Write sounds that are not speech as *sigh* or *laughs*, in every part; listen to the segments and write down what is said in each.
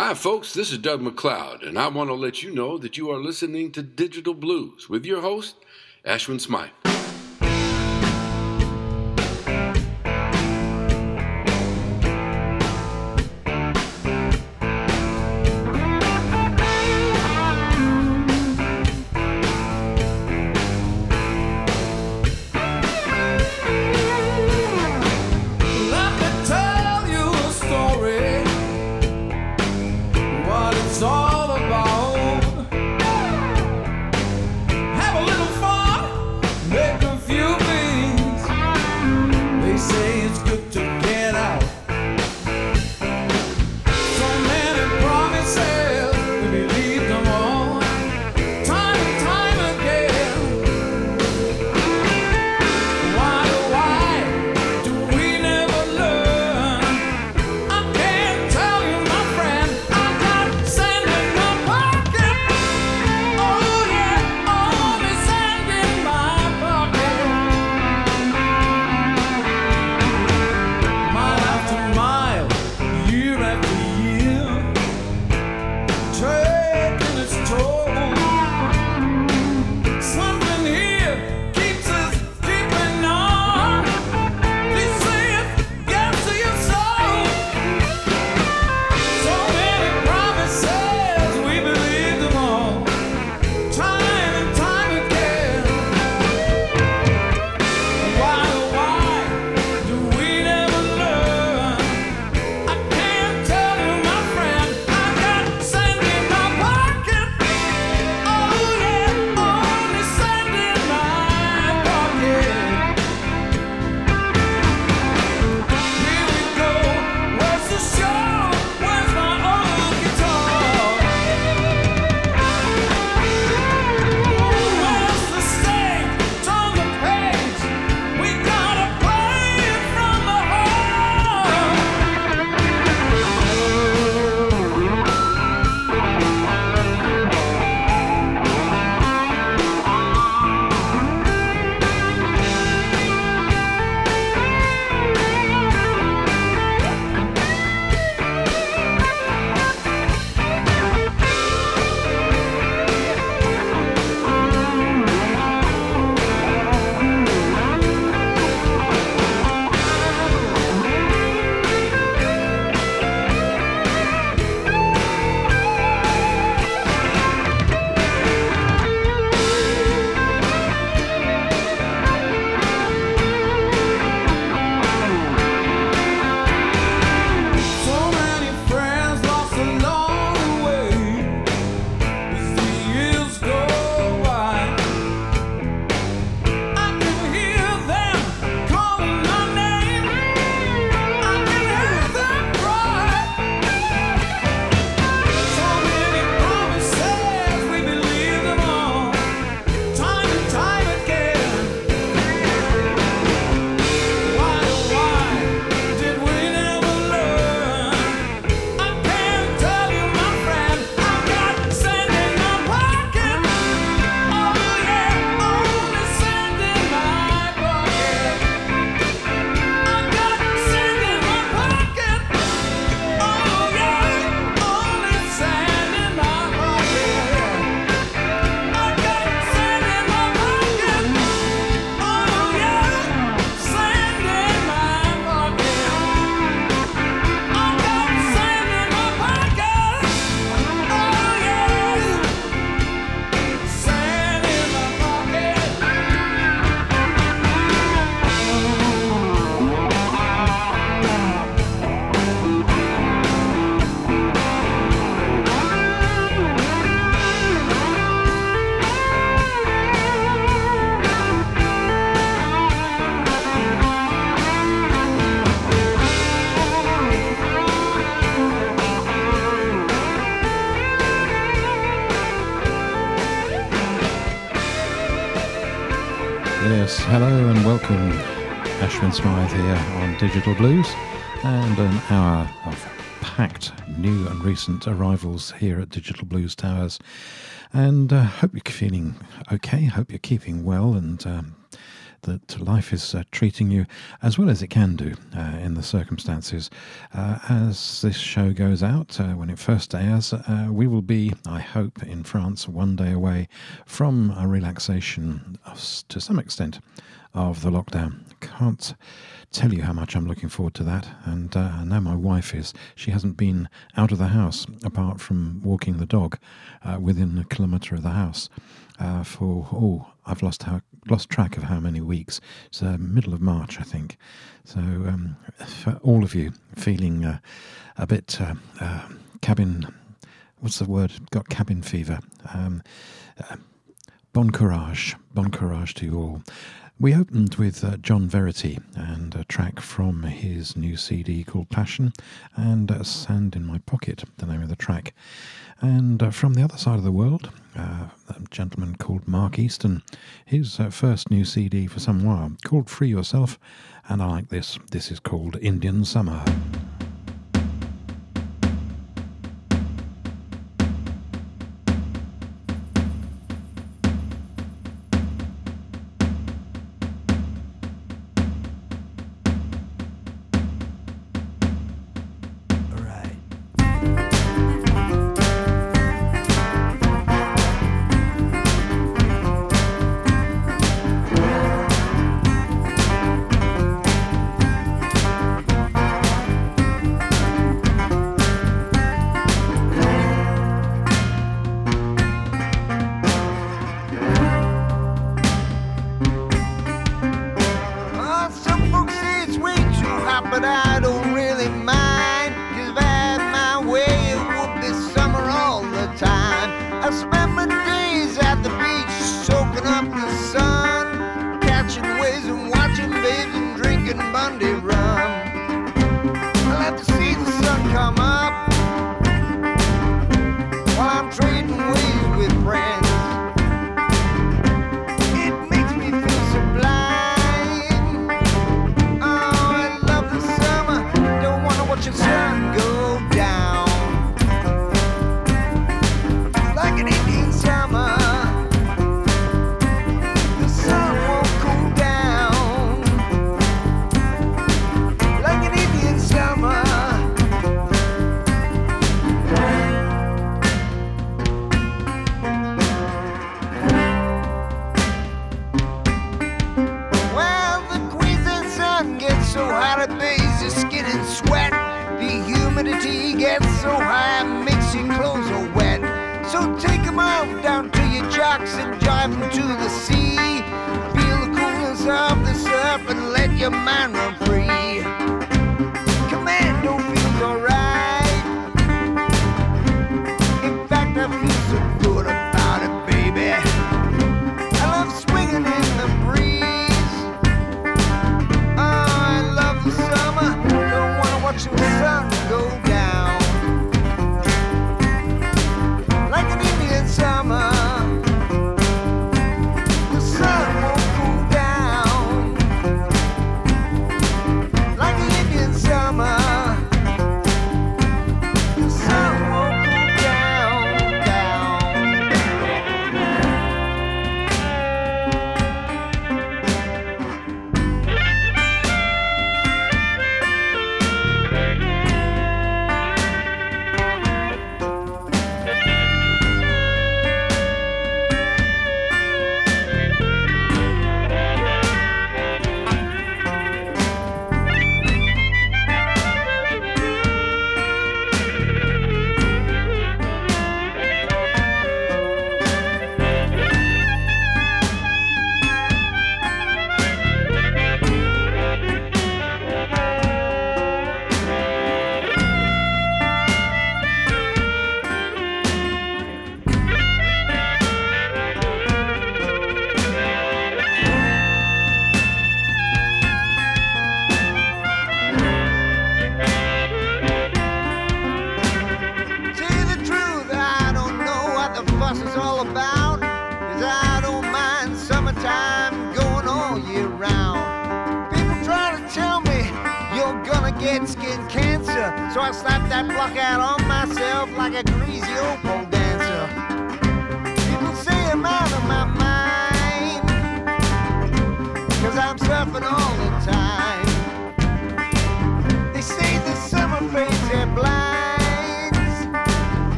Hi, folks, this is Doug MacLeod, and I want to let you know that you are listening to Digital Blues with your host, Ashwin Smythe. Blues, and an hour of packed new and recent arrivals here at Digital Blues Towers. And uh, hope you're feeling okay, hope you're keeping well, and um, that life is uh, treating you as well as it can do uh, in the circumstances. Uh, as this show goes out, uh, when it first airs, uh, we will be, I hope, in France one day away from a relaxation to some extent of the lockdown. Can't tell you how much I'm looking forward to that. And uh, my wife is. She hasn't been out of the house apart from walking the dog uh, within a kilometre of the house uh, for, oh, I've lost how, lost track of how many weeks. It's uh, middle of March, I think. So um, for all of you feeling uh, a bit uh, cabin, what's the word? Got cabin fever. Um, bon courage, bon courage to you all. We opened with uh, John Verity and a track from his new CD called Passion and uh, Sand in My Pocket, the name of the track. And uh, from the other side of the world, uh, a gentleman called Mark Easton, his uh, first new CD for some while called Free Yourself. And I like this. This is called Indian Summer.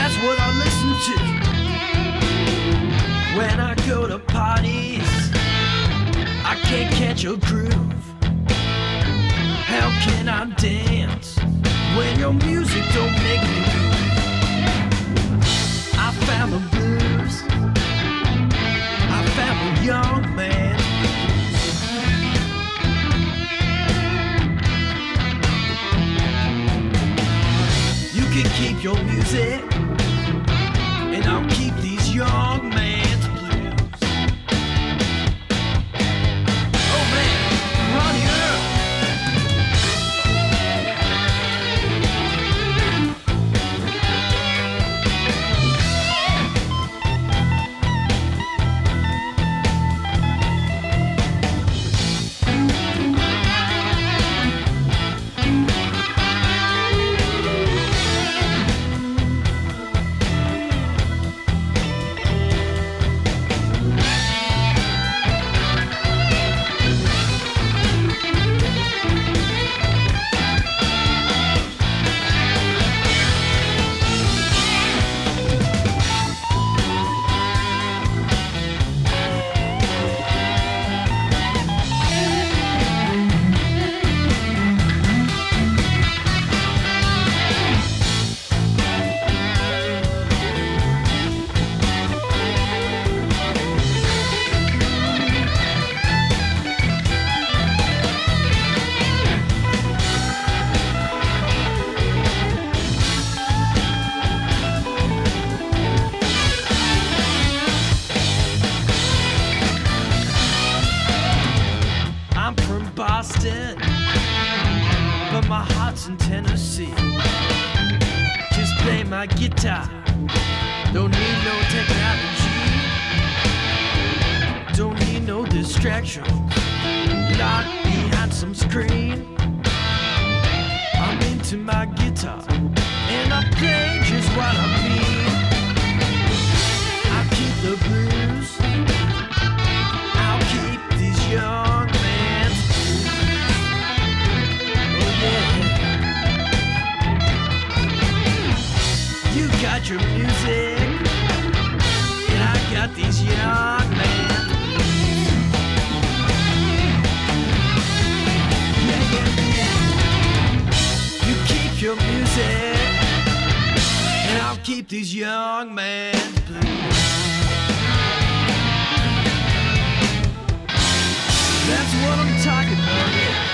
That's what I listen to. When I go to parties, I can't catch a groove. How can I dance when your music don't make me move? I found the blues. I found a young man. You can keep your music, and I'll keep these young man's but my heart's in Tennessee. Just play my guitar, don't need no technology, don't need no distraction. Locked behind some screen, I'm into my guitar, and I play just what I mean. I keep the blues. Your music, and I these young yeah. You keep your music, and I'll keep these young. That's what I'm talking about.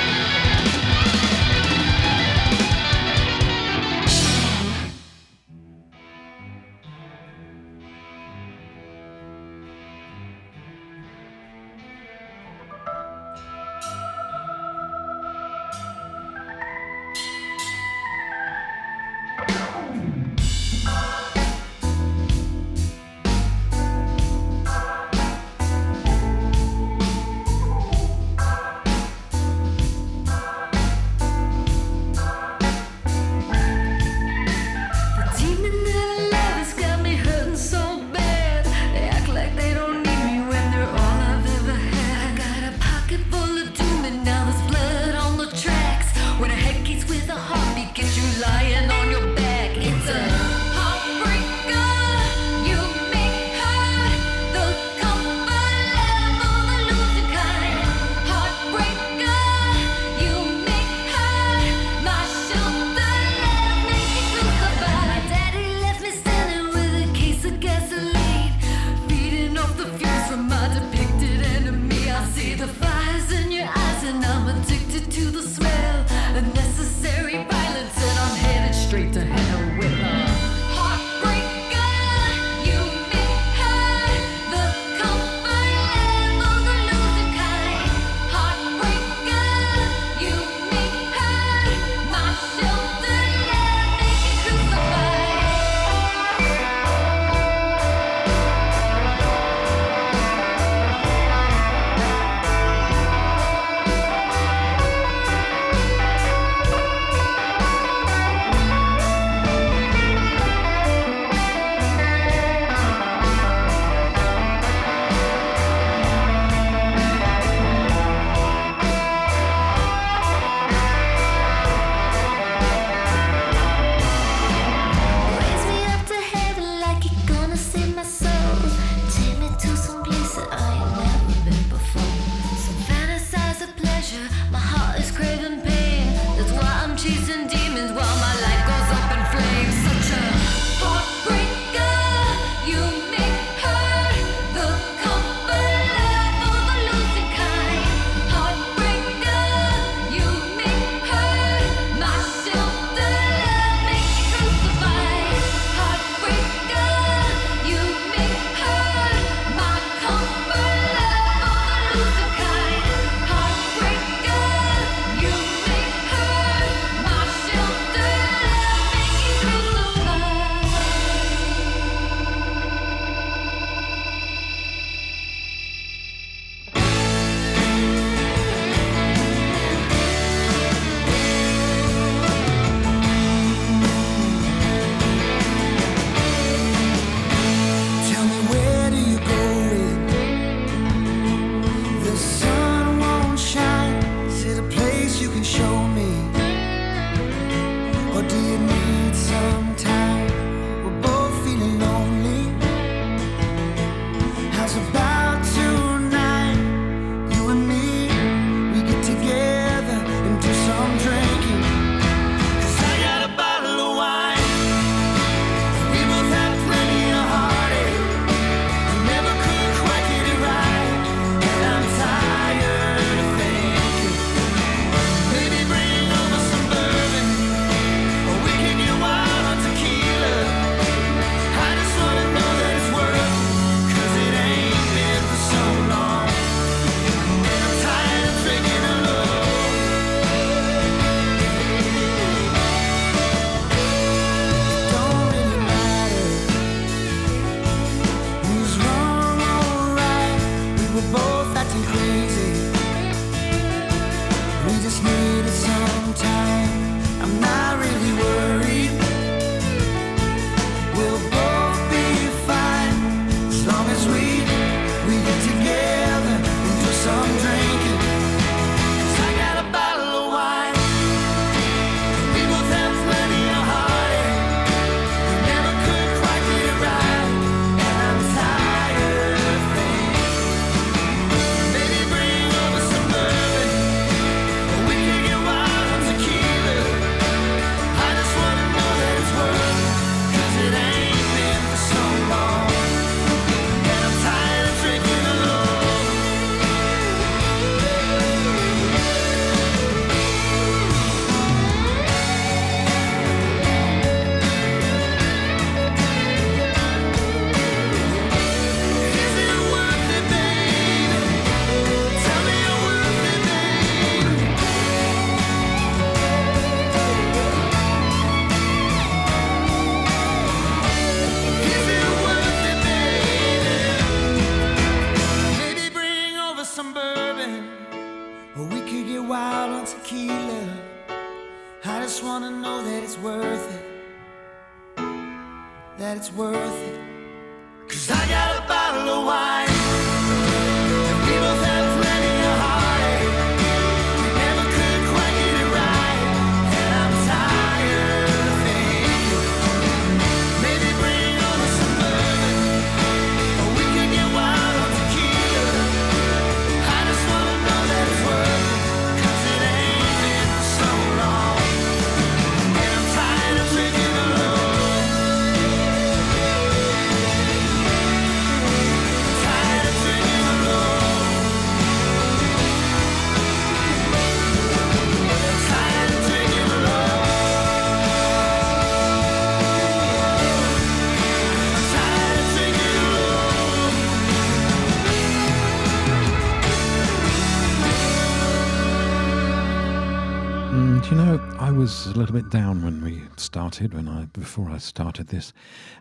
A little bit down when we started, when I before I started this,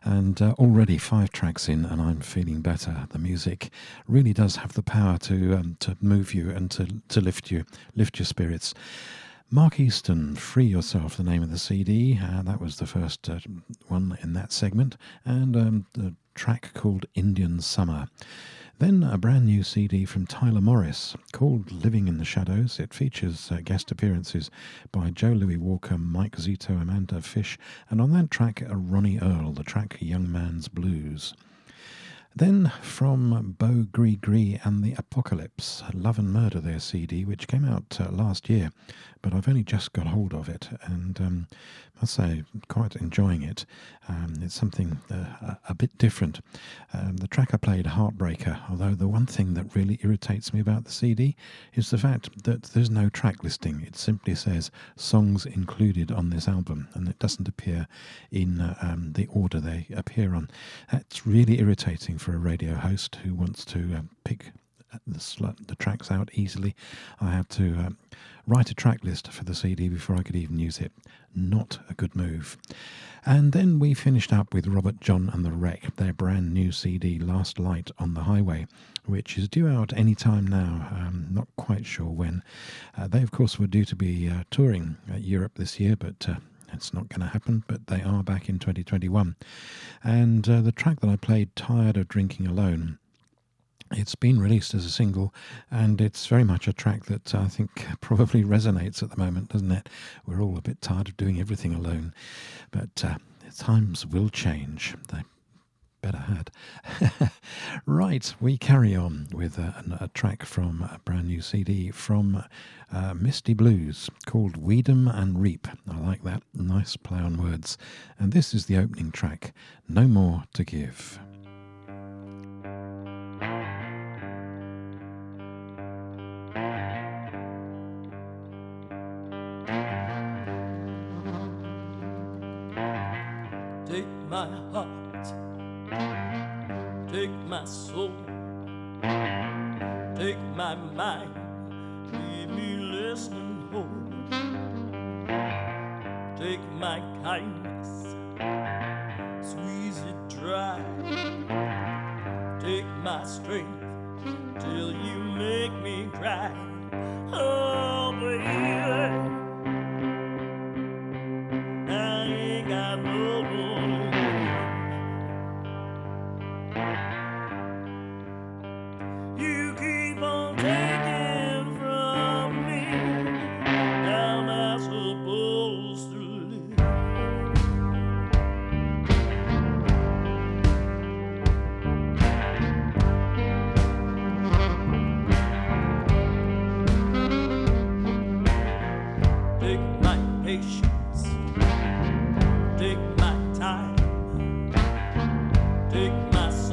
and uh, already five tracks in, and I'm feeling better. The music really does have the power to um, to move you and to to lift you, lift your spirits. Mark Easton, Free Yourself, the name of the CD. Uh, that was the first uh, one in that segment, and um, the track called Indian Summer. Then a brand new CD from Tyler Morris called Living in the Shadows. It features uh, guest appearances by Joe Louis Walker, Mike Zito, Amanda Fish, and on that track, a Ronnie Earl, the track Young Man's Blues. Then from Beaux Gris Gris and the Apocalypse, Love and Murder, their CD, which came out uh, last year, but I've only just got hold of it, and um, must say, quite enjoying it. Um, it's something uh, a, bit different. Um, the track I played, Heartbreaker, although the one thing that really irritates me about the CD is the fact that there's no track listing. It simply says songs included on this album, and it doesn't appear in uh, um, the order they appear on. That's really irritating for a radio host who wants to uh, pick the, the, tracks out easily. I had to um, write a track list for the CD before I could even use it. Not a good move. And then we finished up with Robert Jon and the Wreck, their brand new CD, Last Light on the Highway, which is due out any time now. Um, not quite sure when. Uh, they, of course, were due to be uh, touring Europe this year, but uh, it's not going to happen, but they are back in 2021. And uh, the track that I played, Tired of Drinking Alone, it's been released as a single, and it's very much a track that I think *laughs* probably resonates at the moment, doesn't it? We're all a bit tired of doing everything alone, but uh, times will change. They better had. *laughs* right, we carry on with a, a, track from a brand new CD from uh, Misty Blues called Weed'em and Reap. I like that. Nice play on words. And this is the opening track, No More to Give.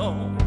Oh.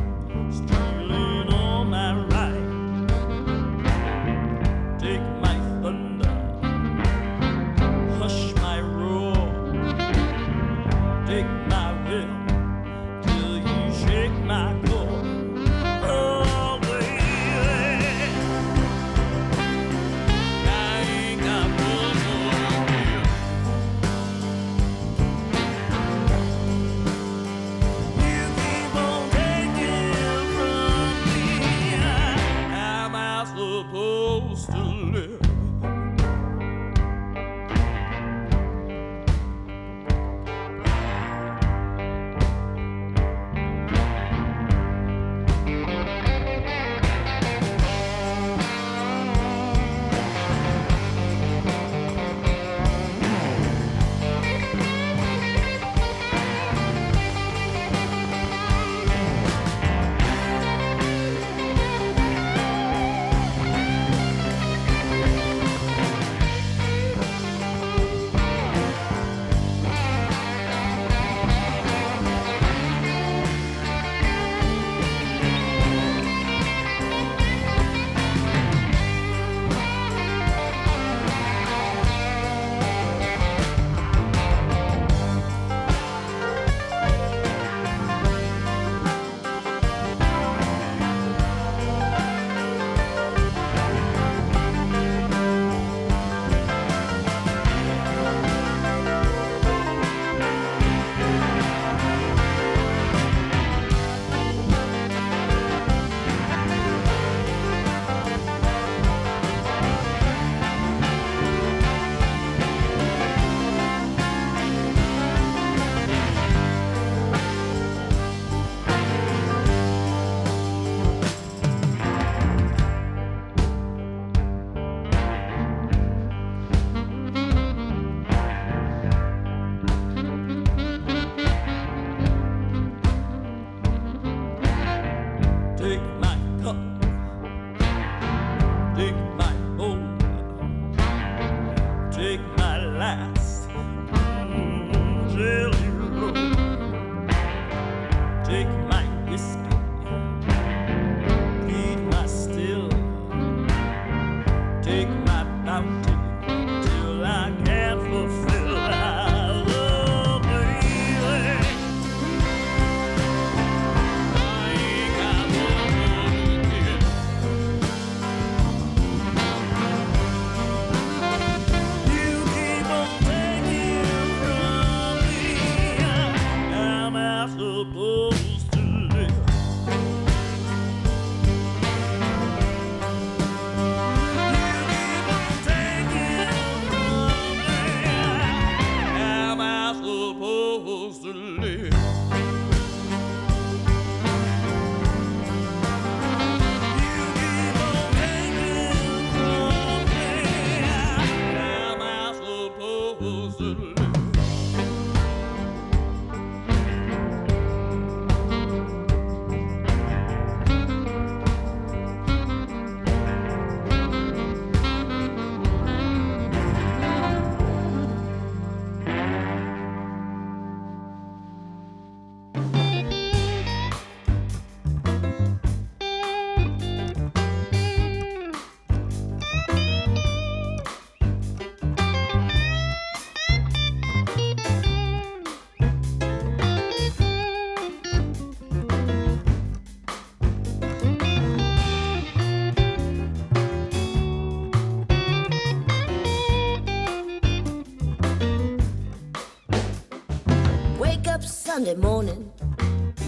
Sunday morning,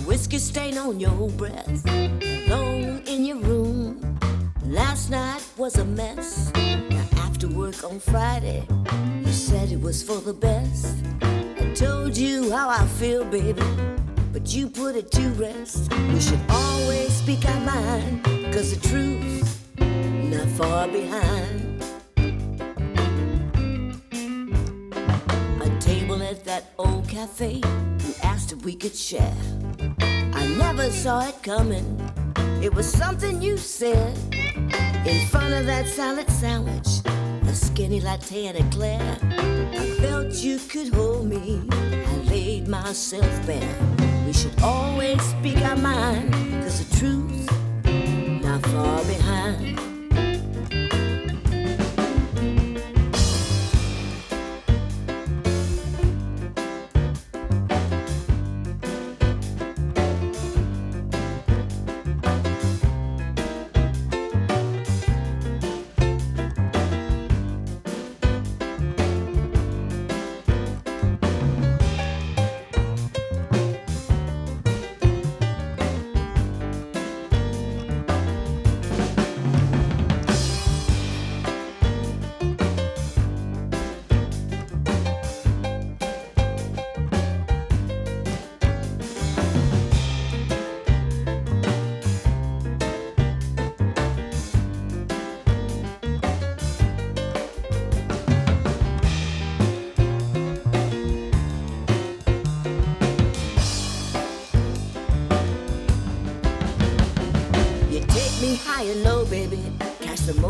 whiskey stain on your breath, alone in your room. Last night was a mess. Now after work on Friday, you said it was for the best. I told you how I feel, baby, but you put it to rest. We should always speak our mind, cause the truth's not far behind. A table at that old cafe, we could share. I never saw it coming. It was something you said in front of that salad sandwich, a skinny latte and eclair. I felt you could hold me. I laid myself bare. We should always speak our mind, cause the truth not far behind.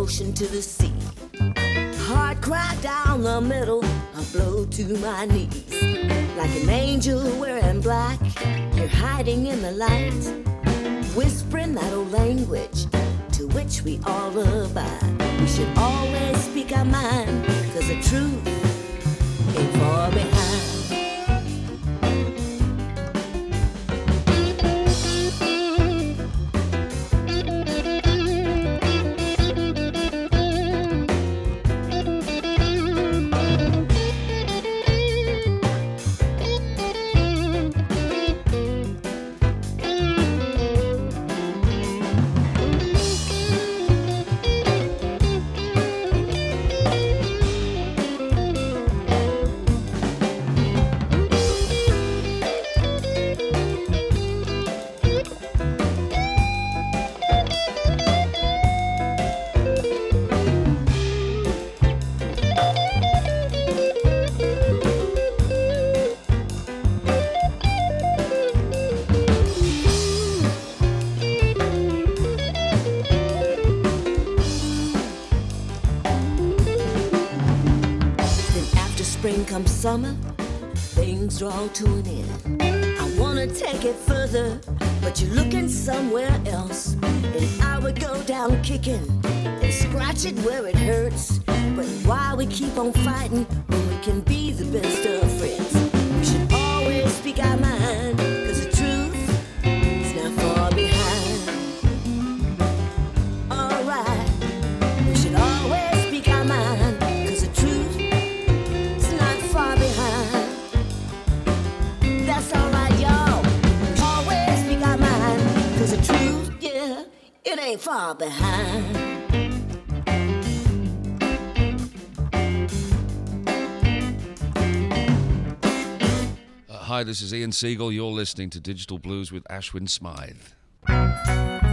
Motion to the sea. Heart cry down the middle. I blow to my knees. Like an angel wearing black. You're hiding in the light. Whispering that old language to which we all abide. We should always speak our mind. Cause the truth ain't far behind. Comes summer, things draw to an end. I wanna take it further, but you're looking somewhere else. And I would go down kicking and scratch it where it hurts. But why we keep on fighting when we can be the best of friends? We should always speak our mind, far behind. Uh, hi, this is Ian Siegel. You're listening to Digital Blues with Ashwin Smythe.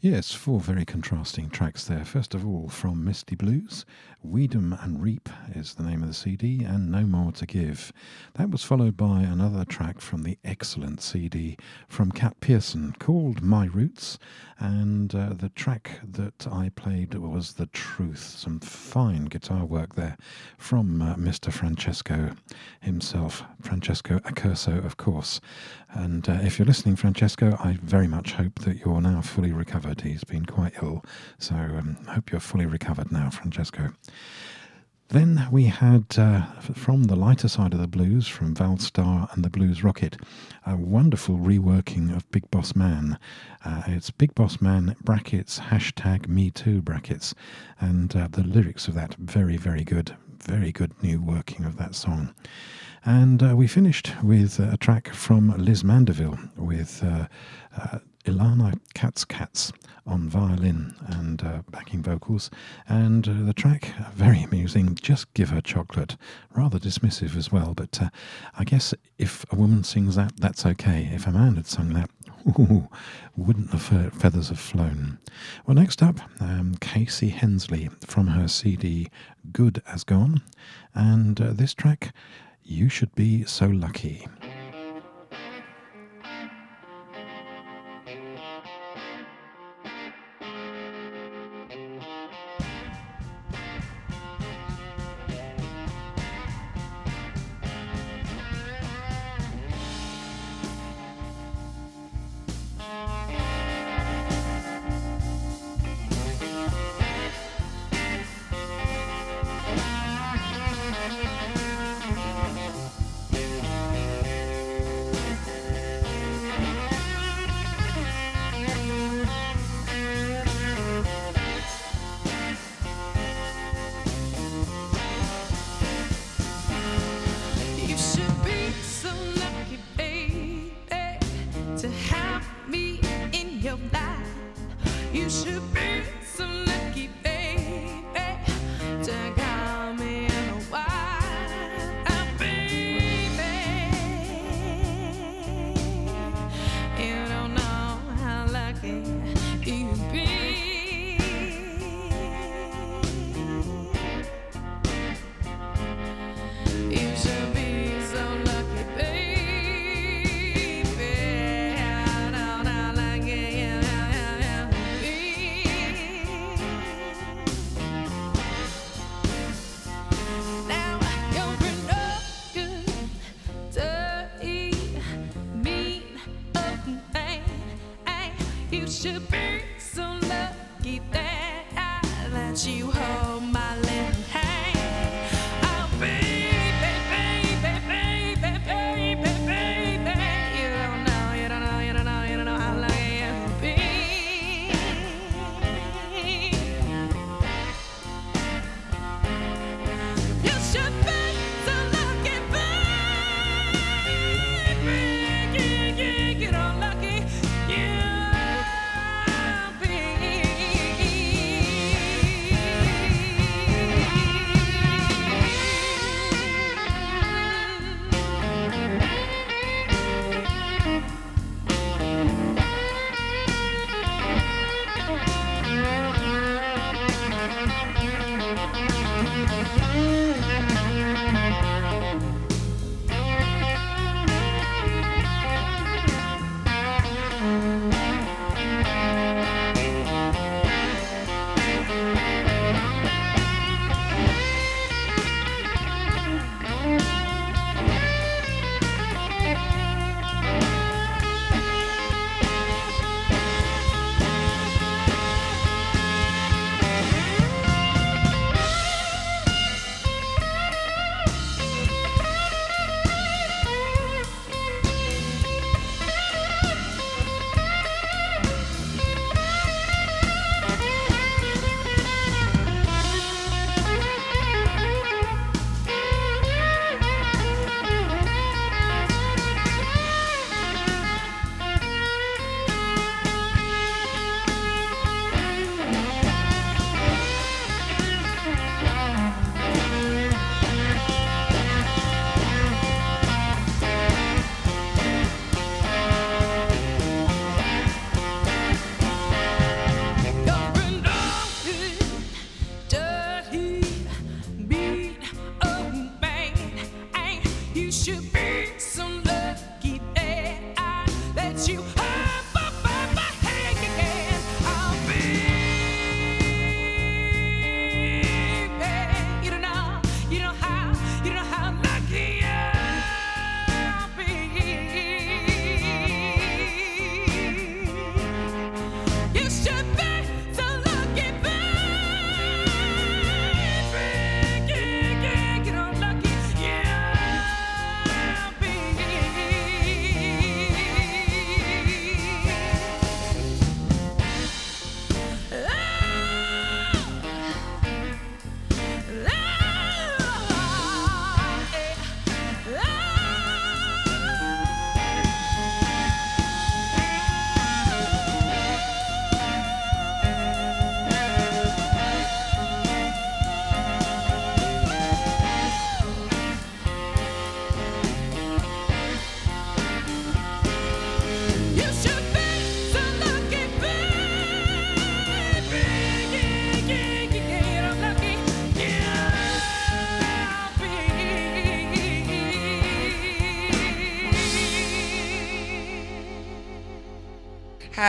Yes, four very contrasting tracks there. First of all, from Misty Blues, Weed 'Em and Reap is the name of the CD, and No More to Give. That was followed by another track from the excellent CD from Kat Pearson called My Roots, and uh, the track that I played was The Truth. Some fine guitar work there from uh, Mr. Francesco himself, Francesco Accurso, of course. And uh, if you're listening, Francesco, I very much hope that you're now fully recovered. He's been quite ill, so um, I hope you're fully recovered now, Francesco. Then we had uh, from the lighter side of the blues, from Val Starr and the Blues Rocket, a wonderful reworking of Big Boss Man. Uh, it's Big Boss Man brackets hashtag Me Too brackets, and uh, the lyrics of that very very good, very good new working of that song. And uh, we finished with a track from Liz Mandeville with uh, uh, Ilana Katz Katz on violin and uh, backing vocals. And uh, the track, very amusing, Just Give Her Chocolate. Rather dismissive as well, but uh, I guess if a woman sings that, that's okay. If a man had sung that, ooh, wouldn't the fe- feathers have flown? Well, next up, um, Casey Hensley from her CD Good As Gone. And uh, this track, You Should Be So Lucky.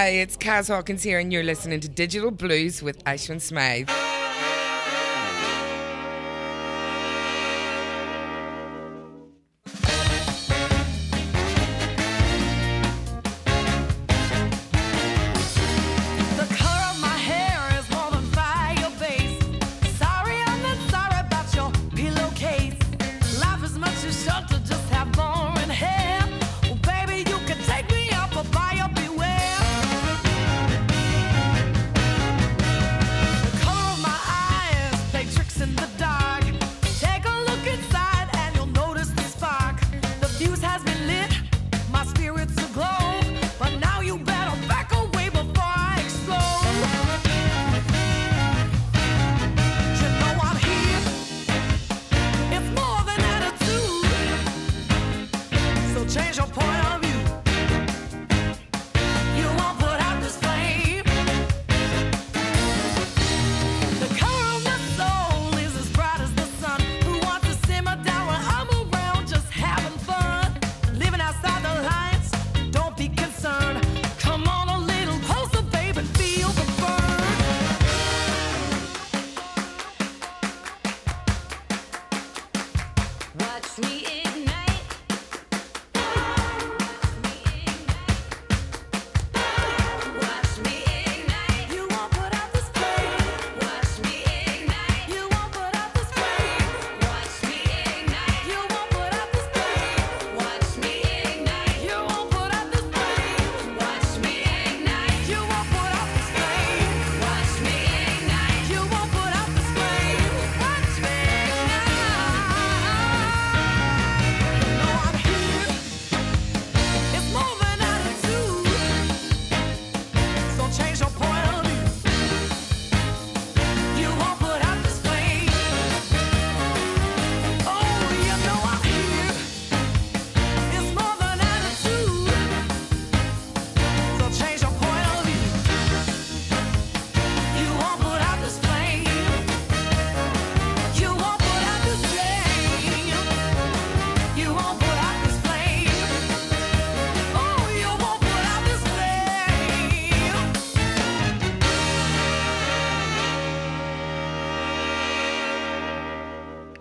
Hi, it's Kaz Hawkins here, and you're listening to Digital Blues with Ashwin Smythe.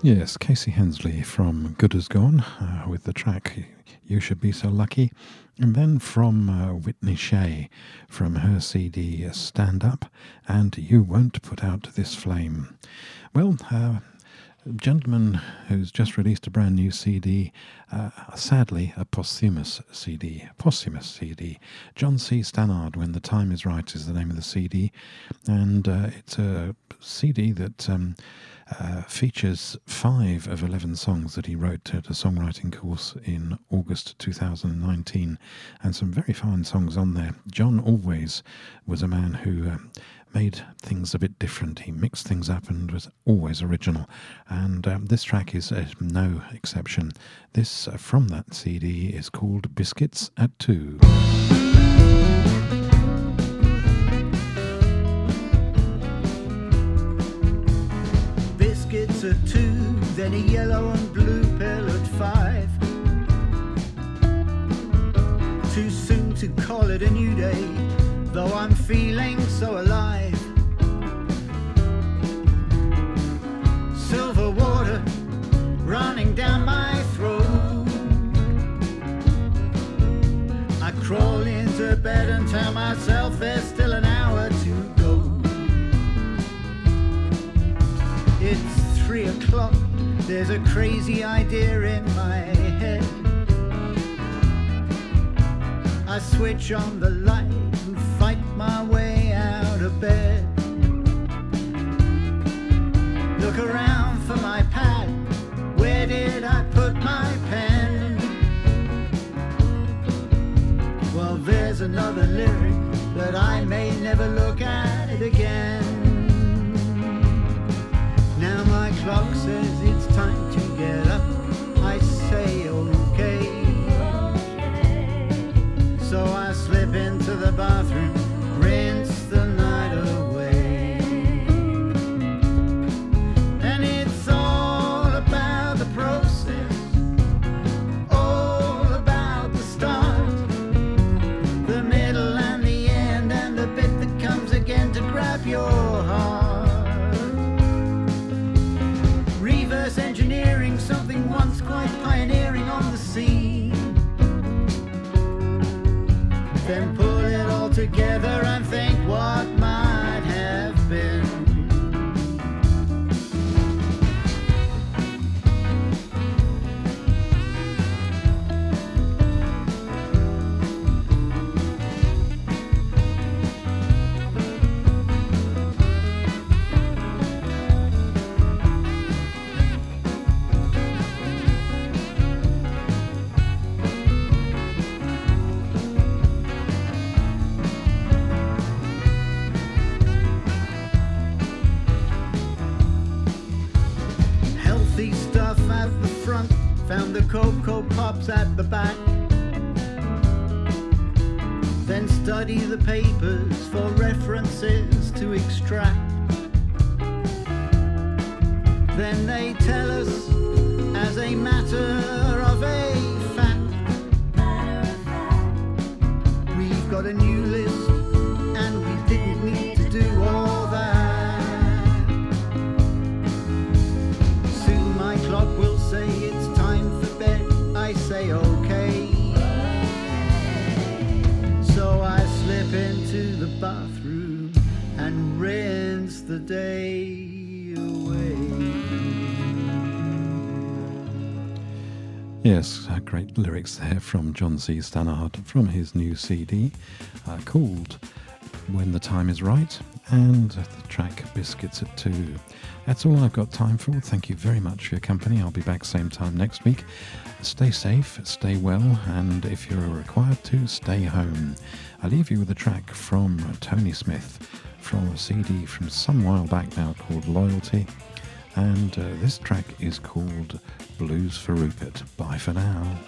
Yes, Casey Hensley from Good As Gone uh, with the track You Should Be So Lucky. And then from uh, Whitney Shay from her CD Stand Up and You Won't Put Out This Flame. Well, uh, a gentleman who's just released a brand new CD, uh, sadly a posthumous CD, posthumous CD. John Cee Stannard, When the Time Is Right, is the name of the CD, and uh, it's a CD that um, uh, features five of 11 songs that he wrote at a songwriting course in August 2019, and some very fine songs on there. John always was a man who um, made things a bit different. He mixed things up and was always original. And um, this track is uh, no exception. This uh, from that CD is called Biscuits at Two. At two, then a yellow and blue pill at five. Too soon to call it a new day, though I'm feeling so alive. Silver water running down my throat. I crawl into bed and tell myself there's still an hour There's a crazy idea in my head. I switch on the light and fight my way out of bed. Look around for my pad. Where did I put my pen? Well, there's another lyric, that I may never look at Then they tell us, as a matter of a fact, we've got a new list, and we didn't need to do all that. Soon my clock will say it's time for bed. I say okay. So I slip into the bathroom and rinse the day Yes, uh, great lyrics there from John Cee Stannard from his new CD uh, called When the Time Is Right and the track Biscuits at Two. That's all I've got time for. Thank you very much for your company. I'll be back same time next week. Stay safe, stay well, and if you're required to, stay home. I leave you with a track from Tony Smith from a CD from some while back now called Loyalty. And uh, this track is called Blues for Rupert. Bye for now.